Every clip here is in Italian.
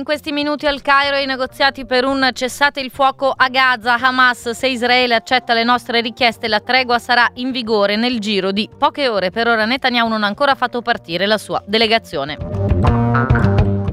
In questi minuti al Cairo i negoziati per un cessate il fuoco a Gaza. Hamas, se Israele accetta le nostre richieste, la tregua sarà in vigore nel giro di poche ore. Per ora Netanyahu non ha ancora fatto partire la sua delegazione.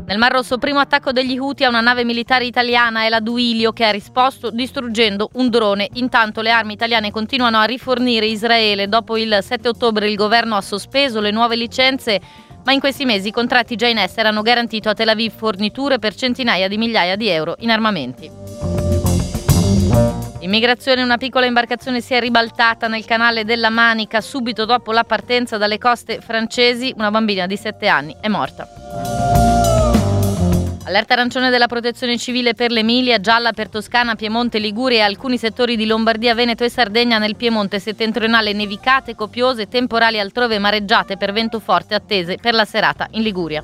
Nel Mar Rosso, primo attacco degli Houthi a una nave militare italiana è la Duilio che ha risposto distruggendo un drone. Intanto le armi italiane continuano a rifornire Israele. Dopo il 7 ottobre il governo ha sospeso le nuove licenze ma in questi mesi i contratti già in essere hanno garantito a Tel Aviv forniture per centinaia di migliaia di euro in armamenti. Immigrazione, una piccola imbarcazione si è ribaltata nel canale della Manica subito dopo la partenza dalle coste francesi. Una bambina di 7 anni è morta. Allerta arancione della protezione civile per l'Emilia, gialla per Toscana, Piemonte, Liguria e alcuni settori di Lombardia, Veneto e Sardegna nel Piemonte settentrionale nevicate, copiose, temporali altrove mareggiate per vento forte attese per la serata in Liguria.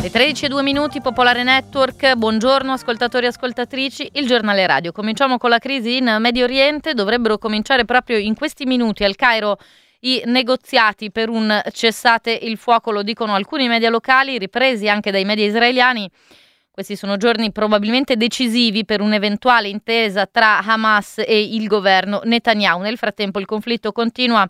Le 13 e 2 minuti, Popolare Network, buongiorno ascoltatori e ascoltatrici, il giornale radio. Cominciamo con la crisi in Medio Oriente, dovrebbero cominciare proprio in questi minuti al Cairo i negoziati per un cessate il fuoco, lo dicono alcuni media locali, ripresi anche dai media israeliani. Questi sono giorni probabilmente decisivi per un'eventuale intesa tra Hamas e il governo Netanyahu. Nel frattempo il conflitto continua.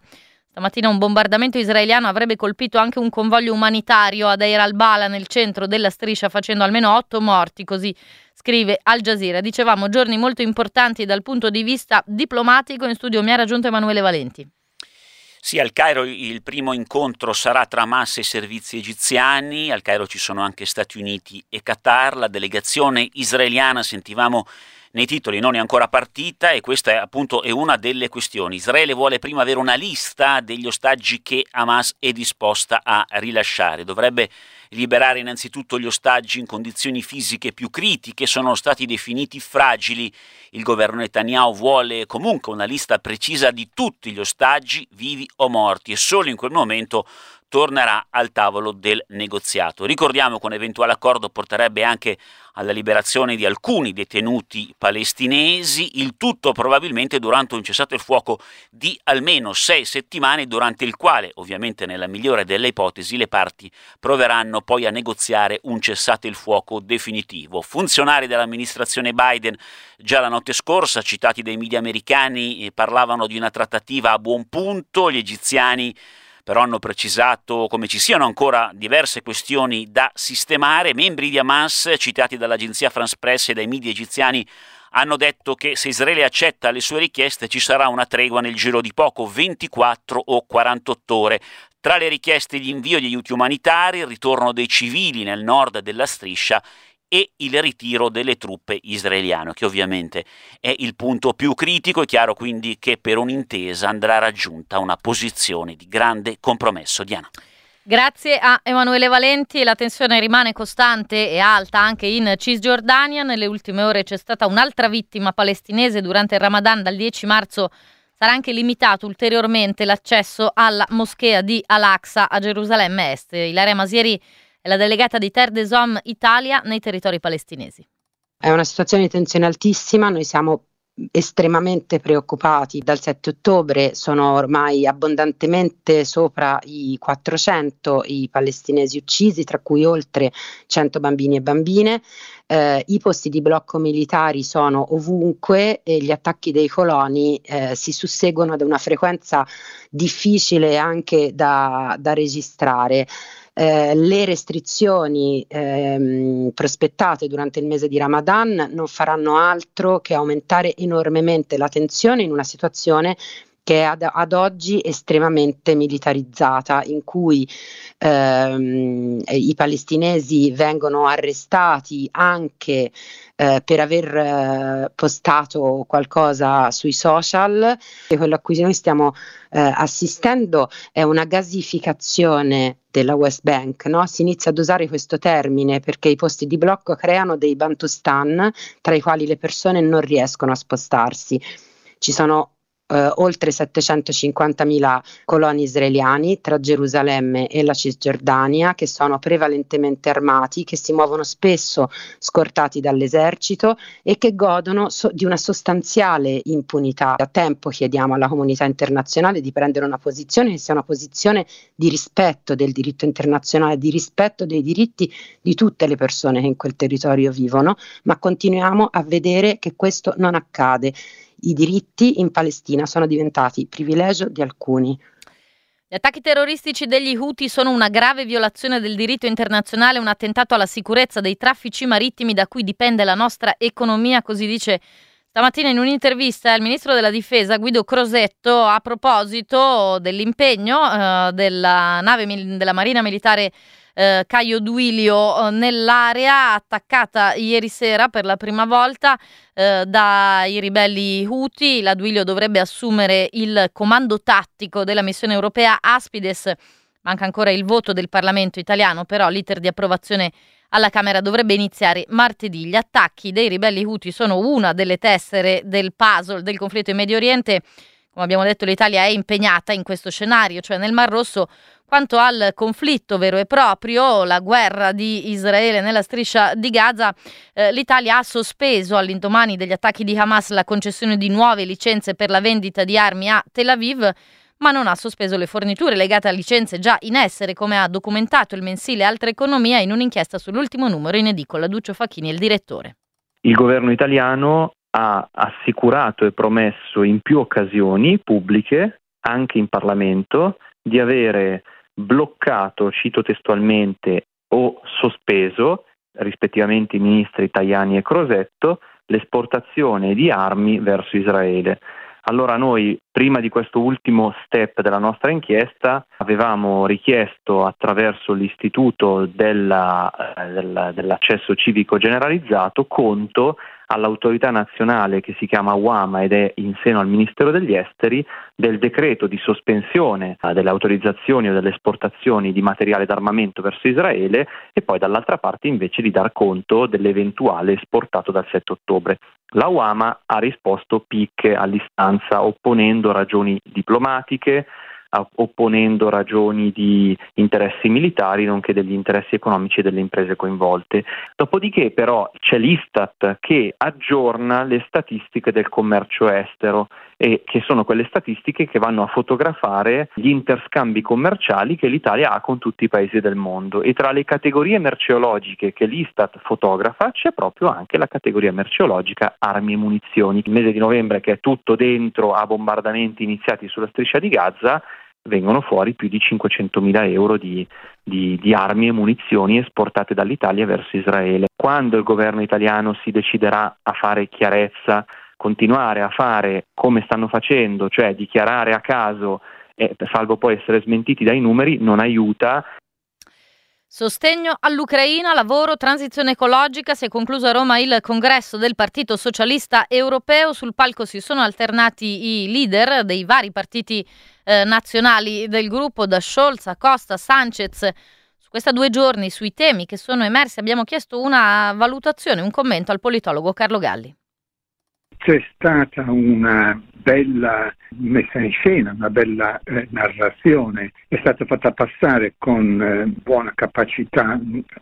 Stamattina un bombardamento israeliano avrebbe colpito anche un convoglio umanitario ad Deir al-Bala nel centro della striscia facendo almeno otto morti, così scrive Al Jazeera. Dicevamo giorni molto importanti dal punto di vista diplomatico. In studio mi ha raggiunto Emanuele Valenti. Sì, al Cairo il primo incontro sarà tra Hamas e servizi egiziani, al Cairo ci sono anche Stati Uniti e Qatar, la delegazione israeliana, sentivamo nei titoli, non è ancora partita e questa è appunto è una delle questioni. Israele vuole prima avere una lista degli ostaggi che Hamas è disposta a rilasciare, dovrebbe liberare innanzitutto gli ostaggi in condizioni fisiche più critiche, sono stati definiti fragili. Il governo Netanyahu vuole comunque una lista precisa di tutti gli ostaggi, vivi o morti, e solo in quel momento tornerà al tavolo del negoziato. Ricordiamo che un eventuale accordo porterebbe anche alla liberazione di alcuni detenuti palestinesi, il tutto probabilmente durante un cessato il fuoco di almeno sei settimane, durante il quale, ovviamente nella migliore delle ipotesi, le parti proveranno poi a negoziare un cessato il fuoco definitivo. Funzionari dell'amministrazione Biden già la notte scorsa, citati dai media americani, eh, parlavano di una trattativa a buon punto, gli egiziani però hanno precisato come ci siano ancora diverse questioni da sistemare. Membri di Hamas, citati dall'agenzia France Press e dai media egiziani, hanno detto che se Israele accetta le sue richieste ci sarà una tregua nel giro di poco, 24 o 48 ore. Tra le richieste l'invio di aiuti umanitari, il ritorno dei civili nel nord della striscia e il ritiro delle truppe israeliane, che ovviamente è il punto più critico. È chiaro quindi che per un'intesa andrà raggiunta una posizione di grande compromesso. Diana. Grazie a Emanuele Valenti, la tensione rimane costante e alta anche in Cisgiordania. Nelle ultime ore c'è stata un'altra vittima palestinese durante il Ramadan dal 10 marzo. Sarà anche limitato ulteriormente l'accesso alla moschea di Al-Aqsa a Gerusalemme Est. Ilaria Masieri la delegata di Terre des Hommes Italia nei territori palestinesi. È una situazione di tensione altissima, noi siamo estremamente preoccupati. Dal 7 ottobre sono ormai abbondantemente sopra i 400 i palestinesi uccisi, tra cui oltre 100 bambini e bambine. Eh, I posti di blocco militari sono ovunque e gli attacchi dei coloni eh, si susseguono ad una frequenza difficile anche da, da registrare. Eh, le restrizioni ehm, prospettate durante il mese di Ramadan non faranno altro che aumentare enormemente la tensione in una situazione che è ad, ad, oggi estremamente militarizzata, in cui ehm, i palestinesi vengono arrestati anche eh, per aver eh, postato qualcosa sui social. E quello a cui noi stiamo eh, assistendo è una gasificazione della West Bank, no? si inizia ad usare questo termine perché i posti di blocco creano dei bantustan tra i quali le persone non riescono a spostarsi. Ci sono eh, oltre 750.000 coloni israeliani tra Gerusalemme e la Cisgiordania che sono prevalentemente armati, che si muovono spesso scortati dall'esercito e che godono so- di una sostanziale impunità. Da tempo chiediamo alla comunità internazionale di prendere una posizione che sia una posizione di rispetto del diritto internazionale, di rispetto dei diritti di tutte le persone che in quel territorio vivono, ma continuiamo a vedere che questo non accade. I diritti in Palestina sono diventati privilegio di alcuni. Gli attacchi terroristici degli Houthi sono una grave violazione del diritto internazionale, un attentato alla sicurezza dei traffici marittimi da cui dipende la nostra economia, così dice stamattina in un'intervista il ministro della difesa Guido Crosetto a proposito dell'impegno eh, della nave della Marina Militare eh, Caio Duilio eh, nell'area attaccata ieri sera per la prima volta eh, dai ribelli Houthi. La Duilio dovrebbe assumere il comando tattico della missione europea Aspides. Manca ancora il voto del Parlamento italiano, però l'iter di approvazione alla Camera dovrebbe iniziare martedì. Gli attacchi dei ribelli Houthi sono una delle tessere del puzzle del conflitto in Medio Oriente. Come abbiamo detto, l'Italia è impegnata in questo scenario, cioè nel Mar Rosso, quanto al conflitto vero e proprio, la guerra di Israele nella striscia di Gaza, eh, l'Italia ha sospeso all'indomani degli attacchi di Hamas la concessione di nuove licenze per la vendita di armi a Tel Aviv, ma non ha sospeso le forniture legate a licenze già in essere, come ha documentato il mensile Altra Economia in un'inchiesta sull'ultimo numero in edicola. Duccio Facchini è il direttore. Il governo italiano ha assicurato e promesso in più occasioni pubbliche, anche in Parlamento, di avere bloccato, cito testualmente, o sospeso, rispettivamente i ministri Tajani e Crosetto, l'esportazione di armi verso Israele. Allora noi, prima di questo ultimo step della nostra inchiesta, avevamo richiesto attraverso l'istituto della, eh, della, dell'accesso civico generalizzato conto all'autorità nazionale che si chiama UAMA ed è in seno al Ministero degli Esteri del decreto di sospensione eh, delle autorizzazioni o delle esportazioni di materiale d'armamento verso Israele e poi dall'altra parte invece di dar conto dell'eventuale esportato dal 7 ottobre. La UAMA ha risposto picche all'istanza opponendo ragioni diplomatiche, opponendo ragioni di interessi militari nonché degli interessi economici delle imprese coinvolte. Dopodiché però c'è l'Istat che aggiorna le statistiche del commercio estero e che sono quelle statistiche che vanno a fotografare gli interscambi commerciali che l'Italia ha con tutti i paesi del mondo e tra le categorie merceologiche che l'Istat fotografa c'è proprio anche la categoria merceologica armi e munizioni. Il mese di novembre che è tutto dentro a bombardamenti iniziati sulla striscia di Gaza vengono fuori più di 500.000 euro di, di, di, armi e munizioni esportate dall'Italia verso Israele. Quando il governo italiano si deciderà a fare chiarezza continuare a fare come stanno facendo, cioè dichiarare a caso, eh, salvo poi essere smentiti dai numeri, non aiuta. Sostegno all'Ucraina, lavoro, transizione ecologica. Si è concluso a Roma il congresso del Partito Socialista Europeo. Sul palco si sono alternati i leader dei vari partiti eh, nazionali del gruppo, da Scholz a Costa, Sanchez. Su questi due giorni, sui temi che sono emersi, abbiamo chiesto una valutazione, un commento al politologo Carlo Galli. C'è stata una bella messa in scena, una bella eh, narrazione, è stata fatta passare con eh, buona capacità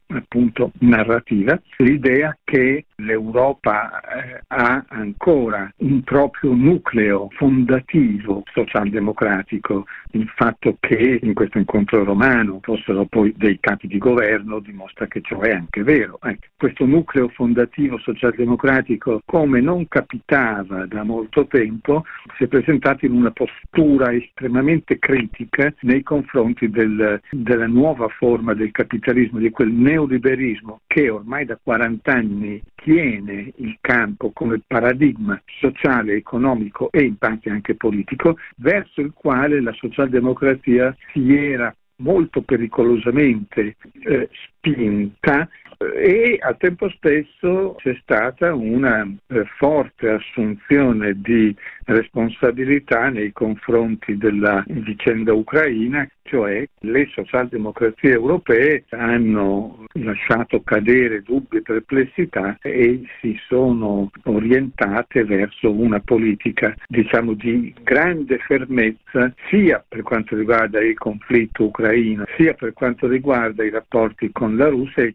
appunto narrativa. L'idea che l'Europa eh, ha ancora un proprio nucleo fondativo socialdemocratico, il fatto che in questo incontro romano fossero poi dei capi di governo dimostra che ciò è anche vero. Ecco, questo nucleo fondativo socialdemocratico come non capitava da molto tempo si è presentato in una postura estremamente critica nei confronti del, della nuova forma del capitalismo, di quel neoliberismo che ormai da 40 anni tiene il campo come paradigma sociale, economico e in parte anche politico, verso il quale la socialdemocrazia si era molto pericolosamente eh, spinta e al tempo stesso c'è stata una eh, forte assunzione di responsabilità nei confronti della vicenda ucraina, cioè le socialdemocrazie europee hanno lasciato cadere dubbi e perplessità e si sono orientate verso una politica diciamo di grande fermezza sia per quanto riguarda il conflitto ucraino sia per quanto riguarda i rapporti con la Russia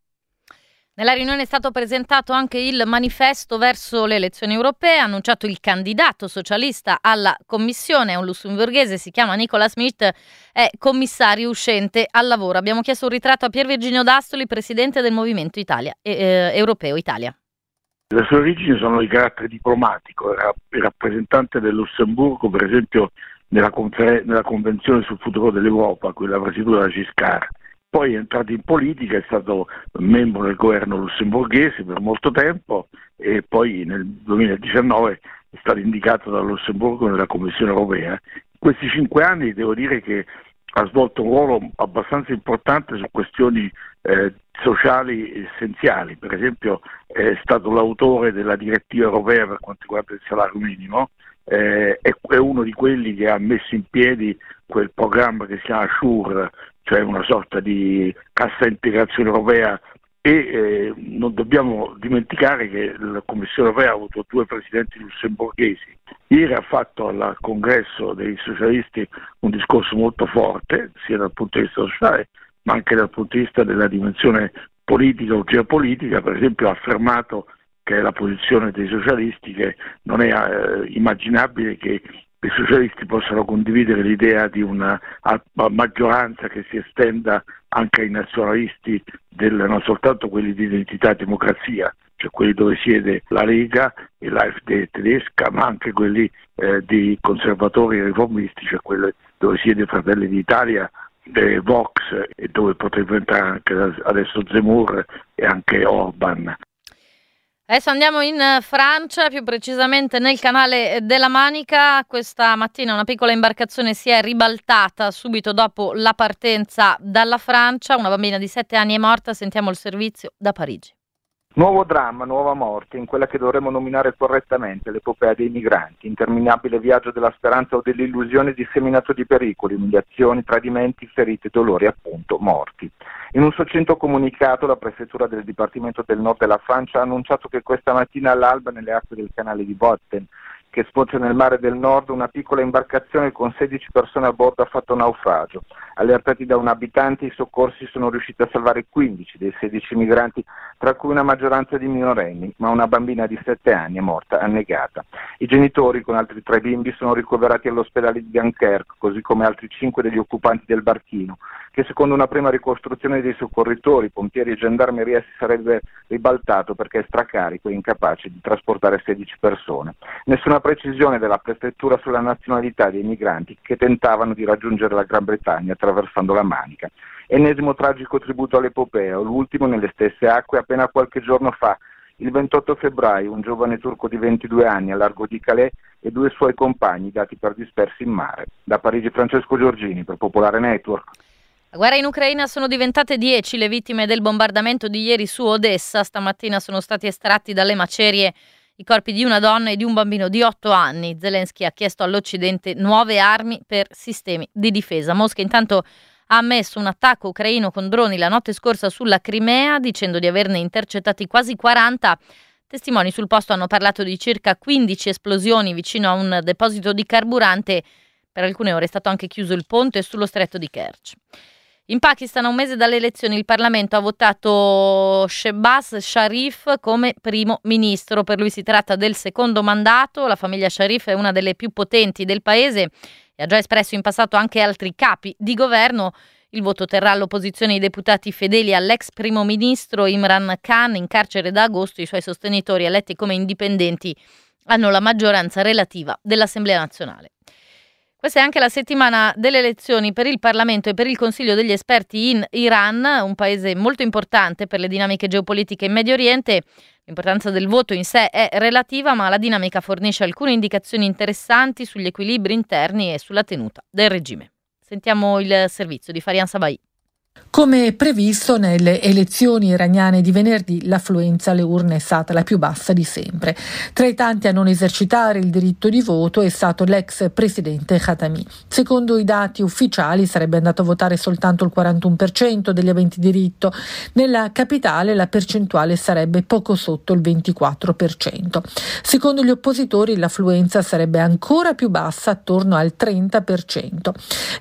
nella riunione è stato presentato anche il manifesto verso le elezioni europee, annunciato il candidato socialista alla commissione, è un lussemburghese, si chiama Nicola Smith, è commissario uscente al lavoro. Abbiamo chiesto un ritratto a Pier Virginio D'Astoli, presidente del Movimento Italia, eh, Europeo Italia. Le sue origini sono di carattere diplomatico, era il rappresentante del Lussemburgo, per esempio, nella, confer- nella Convenzione sul futuro dell'Europa, quella presieduta da Giscard poi è entrato in politica, è stato membro del governo lussemburghese per molto tempo e poi nel 2019 è stato indicato dal Lussemburgo nella Commissione europea. In questi cinque anni devo dire che ha svolto un ruolo abbastanza importante su questioni eh, sociali essenziali, per esempio è stato l'autore della direttiva europea per quanto riguarda il salario minimo, eh, è, è, uno di quelli che ha messo in piedi quel programma che si chiama SURE, cioè una sorta di cassa integrazione europea e eh, non dobbiamo dimenticare che la Commissione europea ha avuto due presidenti lussemburghesi. Ieri ha fatto al congresso dei socialisti un discorso molto forte, sia dal punto di vista sociale ma anche dal punto di vista della dimensione politica o geopolitica, per esempio ha affermato che la posizione dei socialisti che non è eh, immaginabile che i socialisti possano condividere l'idea di una maggioranza che si estenda anche ai nazionalisti, del, non soltanto quelli di identità e democrazia, cioè quelli dove siede la Lega e l'AfD tedesca, ma anche quelli eh, di conservatori e riformisti, cioè quelli dove siede Fratelli d'Italia, eh, Vox e dove potrebbe entrare anche adesso Zemmour e anche Orban. Adesso andiamo in eh, Francia, più precisamente nel canale della Manica. Questa mattina una piccola imbarcazione si è ribaltata subito dopo la partenza dalla Francia. Una bambina di 7 anni è morta. Sentiamo il servizio da Parigi. Nuovo dramma, nuova morte, in quella che dovremmo nominare correttamente l'epopea dei migranti, interminabile viaggio della speranza o dell'illusione disseminato di pericoli, umiliazioni, tradimenti, ferite, dolori, appunto, morti. In un succinto comunicato la prefettura del Dipartimento del Nord della Francia ha annunciato che questa mattina all'alba nelle acque del canale di Botten che sfocia nel mare del nord, una piccola imbarcazione con 16 persone a bordo ha fatto naufragio. Allertati da un abitante, i soccorsi sono riusciti a salvare 15 dei 16 migranti, tra cui una maggioranza di minorenni, ma una bambina di 7 anni è morta annegata. I genitori, con altri tre bimbi, sono ricoverati all'ospedale di Dunkerque, così come altri 5 degli occupanti del barchino, che secondo una prima ricostruzione dei soccorritori, pompieri e gendarmeria si sarebbe ribaltato perché è stracarico e incapace di trasportare 16 persone. Nessuna precisione della prefettura sulla nazionalità dei migranti che tentavano di raggiungere la Gran Bretagna attraversando la Manica. Ennesimo tragico tributo all'epopea, l'ultimo nelle stesse acque appena qualche giorno fa, il 28 febbraio, un giovane turco di 22 anni a largo di Calais e due suoi compagni dati per dispersi in mare. Da Parigi Francesco Giorgini per Popolare Network. La guerra in Ucraina sono diventate 10 le vittime del bombardamento di ieri su Odessa. Stamattina sono stati estratti dalle macerie i corpi di una donna e di un bambino di 8 anni. Zelensky ha chiesto all'Occidente nuove armi per sistemi di difesa. Mosca intanto ha ammesso un attacco ucraino con droni la notte scorsa sulla Crimea, dicendo di averne intercettati quasi 40. Testimoni sul posto hanno parlato di circa 15 esplosioni vicino a un deposito di carburante. Per alcune ore è stato anche chiuso il ponte sullo stretto di Kerch. In Pakistan, a un mese dalle elezioni, il Parlamento ha votato Shehbaz Sharif come primo ministro. Per lui si tratta del secondo mandato. La famiglia Sharif è una delle più potenti del paese ha già espresso in passato anche altri capi di governo. Il voto terrà all'opposizione i deputati fedeli all'ex primo ministro Imran Khan in carcere da agosto. I suoi sostenitori, eletti come indipendenti, hanno la maggioranza relativa dell'Assemblea nazionale. Questa è anche la settimana delle elezioni per il Parlamento e per il Consiglio degli esperti in Iran, un paese molto importante per le dinamiche geopolitiche in Medio Oriente. L'importanza del voto in sé è relativa, ma la dinamica fornisce alcune indicazioni interessanti sugli equilibri interni e sulla tenuta del regime. Sentiamo il servizio di Farian Sabai. Come previsto nelle elezioni iraniane di venerdì, l'affluenza alle urne è stata la più bassa di sempre. Tra i tanti a non esercitare il diritto di voto è stato l'ex presidente Khatami. Secondo i dati ufficiali sarebbe andato a votare soltanto il 41% degli aventi diritto. Nella capitale la percentuale sarebbe poco sotto il 24%. Secondo gli oppositori l'affluenza sarebbe ancora più bassa, attorno al 30%.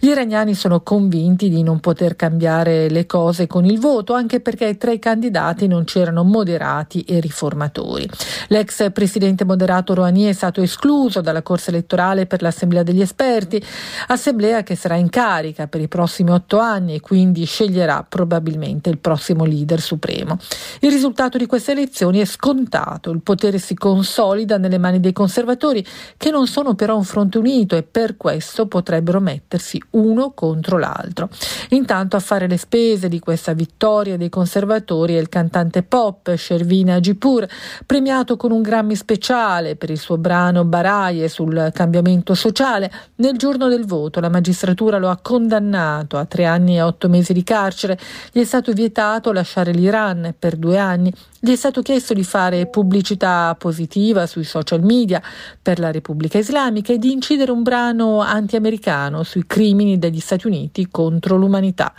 Gli iraniani sono convinti di non poter cambiare le cose con il voto, anche perché tra i candidati non c'erano moderati e riformatori. L'ex presidente moderato Rouhani è stato escluso dalla corsa elettorale per l'Assemblea degli esperti, assemblea che sarà in carica per i prossimi otto anni e quindi sceglierà probabilmente il prossimo leader supremo. Il risultato di queste elezioni è scontato, il potere si consolida nelle mani dei conservatori che non sono però un fronte unito e per questo potrebbero mettersi uno contro l'altro. Intanto a fare le spese di questa vittoria dei conservatori è il cantante pop Shervina Ajipur, premiato con un Grammy speciale per il suo brano Baraie sul cambiamento sociale. Nel giorno del voto la magistratura lo ha condannato a tre anni e otto mesi di carcere. Gli è stato vietato lasciare l'Iran per due anni. Gli è stato chiesto di fare pubblicità positiva sui social media per la Repubblica Islamica e di incidere un brano anti-americano sui crimini degli Stati Uniti contro l'umanità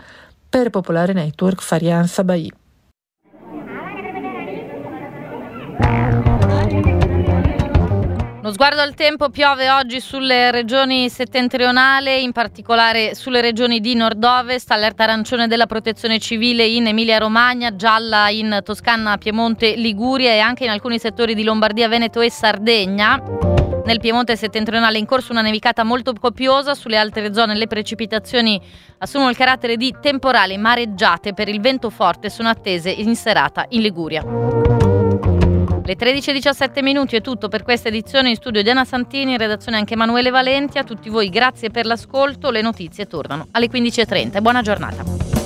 per Popolare Network Farian Sabai. Lo sguardo al tempo piove oggi sulle regioni settentrionali, in particolare sulle regioni di nord-ovest, allerta arancione della protezione civile in Emilia-Romagna, gialla in Toscana, Piemonte, Liguria e anche in alcuni settori di Lombardia, Veneto e Sardegna. Nel Piemonte settentrionale è in corso una nevicata molto copiosa, sulle altre zone le precipitazioni assumono il carattere di temporali mareggiate per il vento forte sono attese in serata in Liguria. Le 13.17 minuti è tutto per questa edizione in studio Diana Santini, in redazione anche Emanuele Valenti. A tutti voi grazie per l'ascolto, le notizie tornano alle 15.30. Buona giornata.